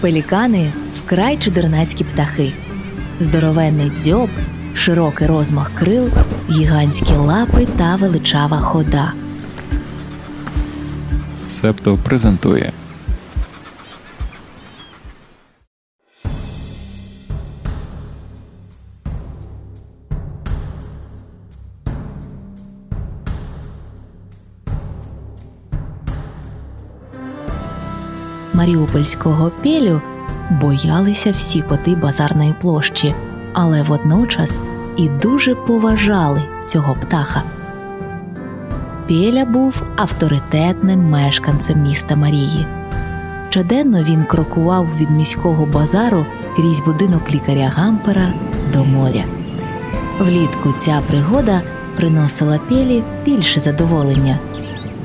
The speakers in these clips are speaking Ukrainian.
Пелікани вкрай чудернацькі птахи, здоровенний дзьоб, широкий розмах крил, гігантські лапи та величава хода. Септо презентує Маріупольського пелю боялися всі коти базарної площі, але водночас і дуже поважали цього птаха. Пєля був авторитетним мешканцем міста Марії. Щоденно він крокував від міського базару крізь будинок лікаря Гампера до моря. Влітку ця пригода приносила пєлі більше задоволення.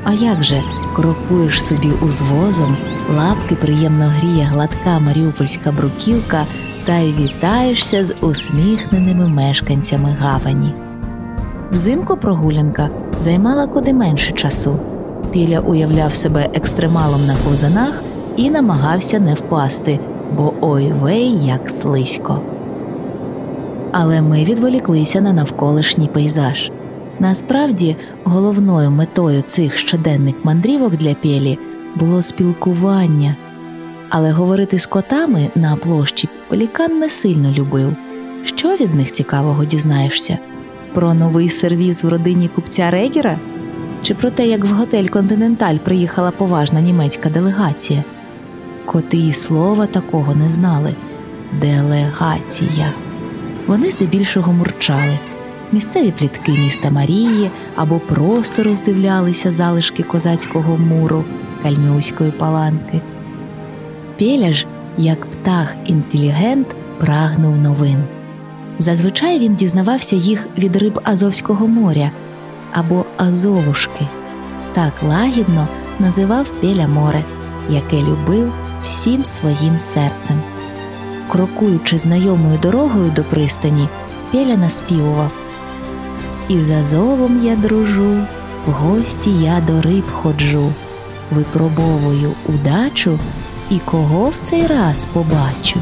А як же крокуєш собі узвозом, лапки приємно гріє гладка маріупольська бруківка та й вітаєшся з усміхненими мешканцями гавані. Взимку прогулянка займала куди менше часу. Піля уявляв себе екстремалом на ковзанах і намагався не впасти, бо ой вей як слизько. Але ми відволіклися на навколишній пейзаж. Насправді, головною метою цих щоденних мандрівок для Пєлі було спілкування, але говорити з котами на площі Полікан не сильно любив. Що від них цікавого дізнаєшся? Про новий сервіз в родині купця Регера? Чи про те, як в готель Континенталь приїхала поважна німецька делегація? Коти і слова такого не знали. Делегація. Вони здебільшого мурчали місцеві плітки міста Марії або просто роздивлялися залишки козацького муру кальмюської паланки. Пєля ж, як птах інтелігент, прагнув новин. Зазвичай він дізнавався їх від риб Азовського моря або Азовушки. Так лагідно називав Пєля море, яке любив всім своїм серцем. Крокуючи знайомою дорогою до пристані, Пєля наспівував І за зовом я дружу, в гості я до риб ходжу, випробовую удачу і кого в цей раз побачу.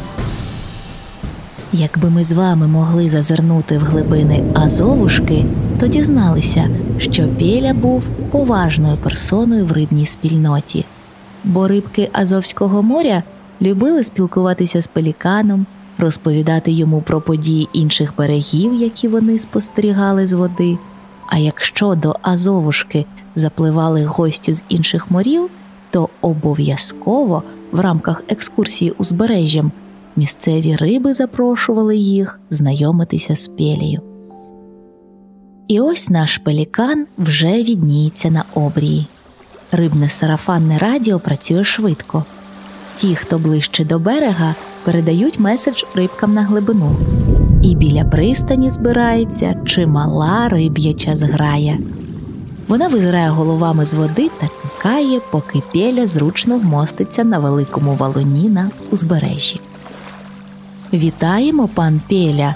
Якби ми з вами могли зазирнути в глибини Азовушки, то дізналися, що Пєля був поважною персоною в рибній спільноті, бо рибки Азовського моря любили спілкуватися з пеліканом, розповідати йому про події інших берегів, які вони спостерігали з води. А якщо до Азовушки запливали гості з інших морів, то обов'язково в рамках екскурсії узбережжям місцеві риби запрошували їх знайомитися з пелею. І ось наш пелікан вже відніється на обрії. Рибне сарафанне радіо працює швидко. Ті, хто ближче до берега, передають меседж рибкам на глибину. І біля пристані збирається чимала риб'яча зграя. Вона визирає головами з води та чекає, поки пєля зручно вмоститься на великому валуні на узбережжі. Вітаємо, пан Пєля.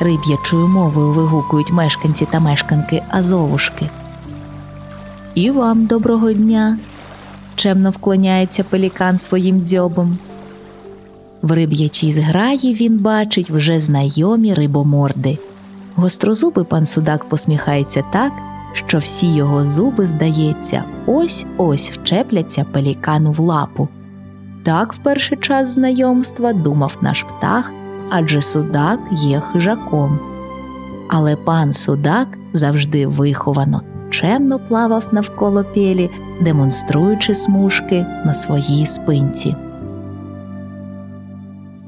Риб'ячою мовою вигукують мешканці та мешканки Азовушки. І вам доброго дня. чемно вклоняється пелікан своїм дзьобом. В риб'ячій зграї він бачить вже знайомі рибоморди. Гострозубий пан судак посміхається так, що всі його зуби, здається, ось ось вчепляться пелікану в лапу. Так в перший час знайомства думав наш птах, адже судак є хижаком. Але пан судак завжди виховано, чемно плавав навколо пєлі, демонструючи смужки на своїй спинці.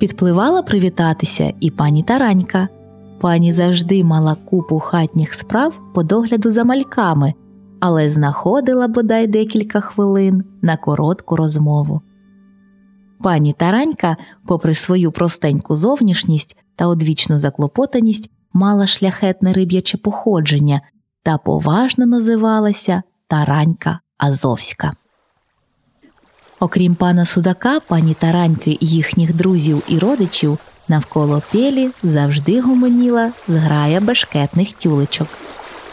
Підпливала привітатися і пані Таранька. Пані завжди мала купу хатніх справ по догляду за мальками, але знаходила бодай декілька хвилин на коротку розмову. Пані Таранька, попри свою простеньку зовнішність та одвічну заклопотаність, мала шляхетне риб'яче походження та поважно називалася Таранька Азовська. Окрім пана судака, пані Тараньки, їхніх друзів і родичів, Навколо пелі завжди гомоніла зграя башкетних тюлечок.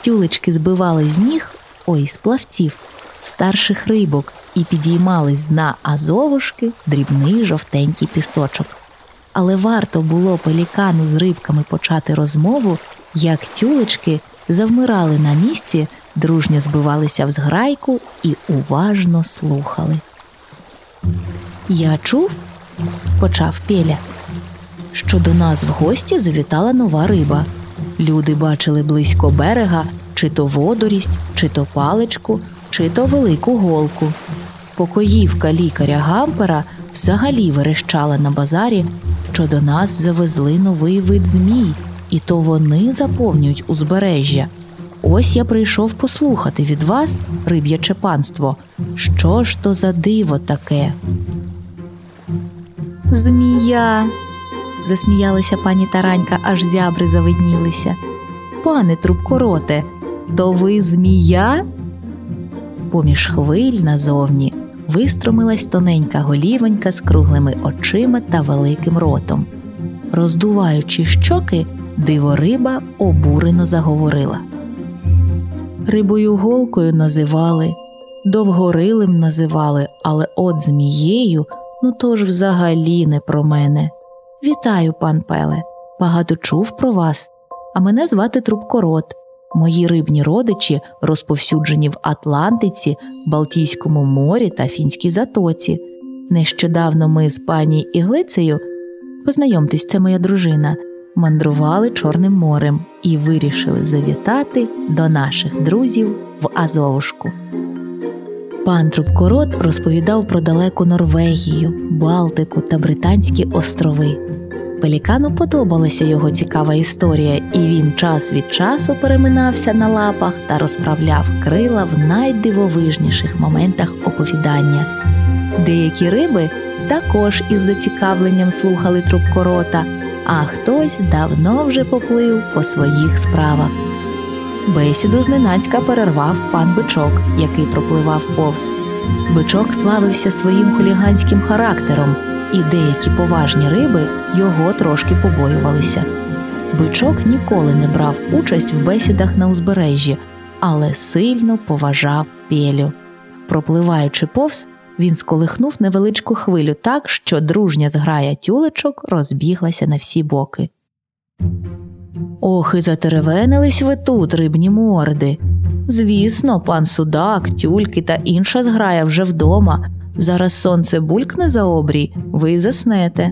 Тюлечки збивали з ніг, ой, з плавців, старших рибок і підіймали з дна азовушки дрібний жовтенький пісочок. Але варто було пелікану з рибками почати розмову, як тюлечки завмирали на місці, дружньо збивалися в зграйку і уважно слухали. Я чув, почав Пеля, що до нас в гості завітала нова риба. Люди бачили близько берега чи то водорість, чи то паличку, чи то велику голку. Покоївка лікаря Гампера взагалі верещала на базарі, що до нас завезли новий вид змій, і то вони заповнюють узбережжя. Ось я прийшов послухати від вас, риб'яче панство, що ж то за диво таке. Змія. засміялася пані Таранька, аж зябри завиднілися. Пане трубкороте, то ви змія? Поміж хвиль назовні вистромилась тоненька голівонька з круглими очима та великим ротом. Роздуваючи щоки, дивориба обурено заговорила. Рибою голкою називали, довгорилим називали, але от змією ну то ж взагалі не про мене. Вітаю, пан Пеле. Багато чув про вас, а мене звати Трубкорот. Мої рибні родичі розповсюджені в Атлантиці, Балтійському морі та Фінській затоці. Нещодавно ми з пані Іглицею, познайомтесь, це моя дружина, мандрували Чорним морем і вирішили завітати до наших друзів в Азовушку. Пан Трубкорот розповідав про далеку Норвегію, Балтику та Британські острови. Пелікану подобалася його цікава історія, і він час від часу переминався на лапах та розправляв крила в найдивовижніших моментах оповідання. Деякі риби також із зацікавленням слухали трубкорота, а хтось давно вже поплив по своїх справах. Бесіду зненацька перервав пан бичок, який пропливав повз. Бичок славився своїм хуліганським характером і деякі поважні риби його трошки побоювалися. Бичок ніколи не брав участь в бесідах на узбережжі, але сильно поважав пелю. Пропливаючи повз, він сколихнув невеличку хвилю так, що дружня зграя тюлечок розбіглася на всі боки. Ох, і затеревенились ви тут, рибні морди. Звісно, пан судак, тюльки та інша зграя вже вдома. Зараз сонце булькне за обрій, ви заснете.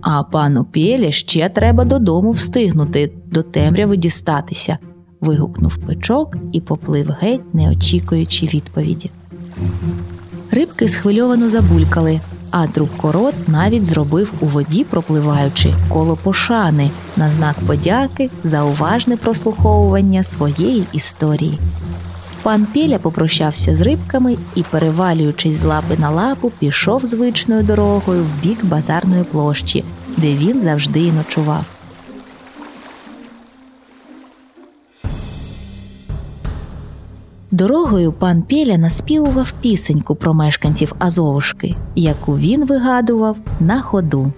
А пану Пєлі ще треба додому встигнути, до темряви дістатися. вигукнув печок і поплив геть, не очікуючи відповіді. Рибки схвильовано забулькали, а трубкорот навіть зробив у воді, пропливаючи коло пошани на знак подяки за уважне прослуховування своєї історії. Пан Піля попрощався з рибками і, перевалюючись з лапи на лапу, пішов звичною дорогою в бік базарної площі, де він завжди й ночував. Дорогою пан Пєля наспівував пісеньку про мешканців Азовушки, яку він вигадував на ходу.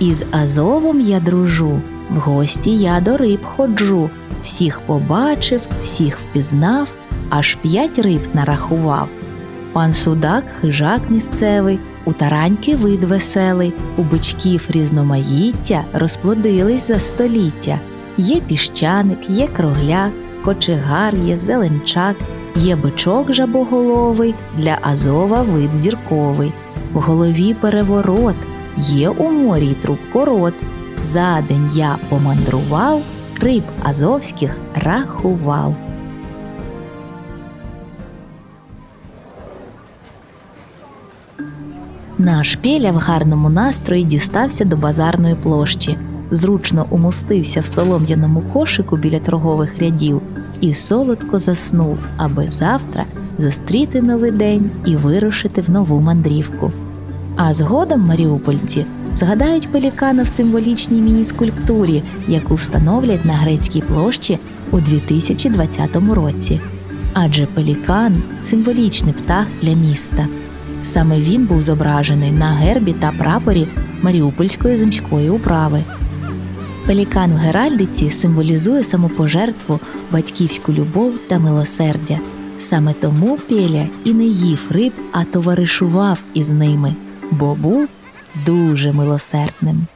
Із Азовом я дружу, в гості я до риб ходжу, всіх побачив, всіх впізнав, аж п'ять риб нарахував. Пан судак хижак місцевий, у тараньки вид веселий, у бичків різномаїття розплодились за століття. Є піщаник, є кругляк, кочегар, є зеленчак, є бичок жабоголовий, для Азова вид зірковий, в голові переворот, є у морі трубкорот. За день я помандрував, риб азовських рахував. Наш пєля в гарному настрої дістався до базарної площі зручно умостився в солом'яному кошику біля торгових рядів і солодко заснув, аби завтра зустріти новий день і вирушити в нову мандрівку. А згодом маріупольці згадають пелікана в символічній міні-скульптурі, яку встановлять на грецькій площі у 2020 році. Адже пелікан символічний птах для міста. Саме він був зображений на гербі та прапорі Маріупольської земської управи. Пелікан в Геральдиці символізує самопожертву, батьківську любов та милосердя. Саме тому Пеля і не їв риб, а товаришував із ними, бо був дуже милосердним.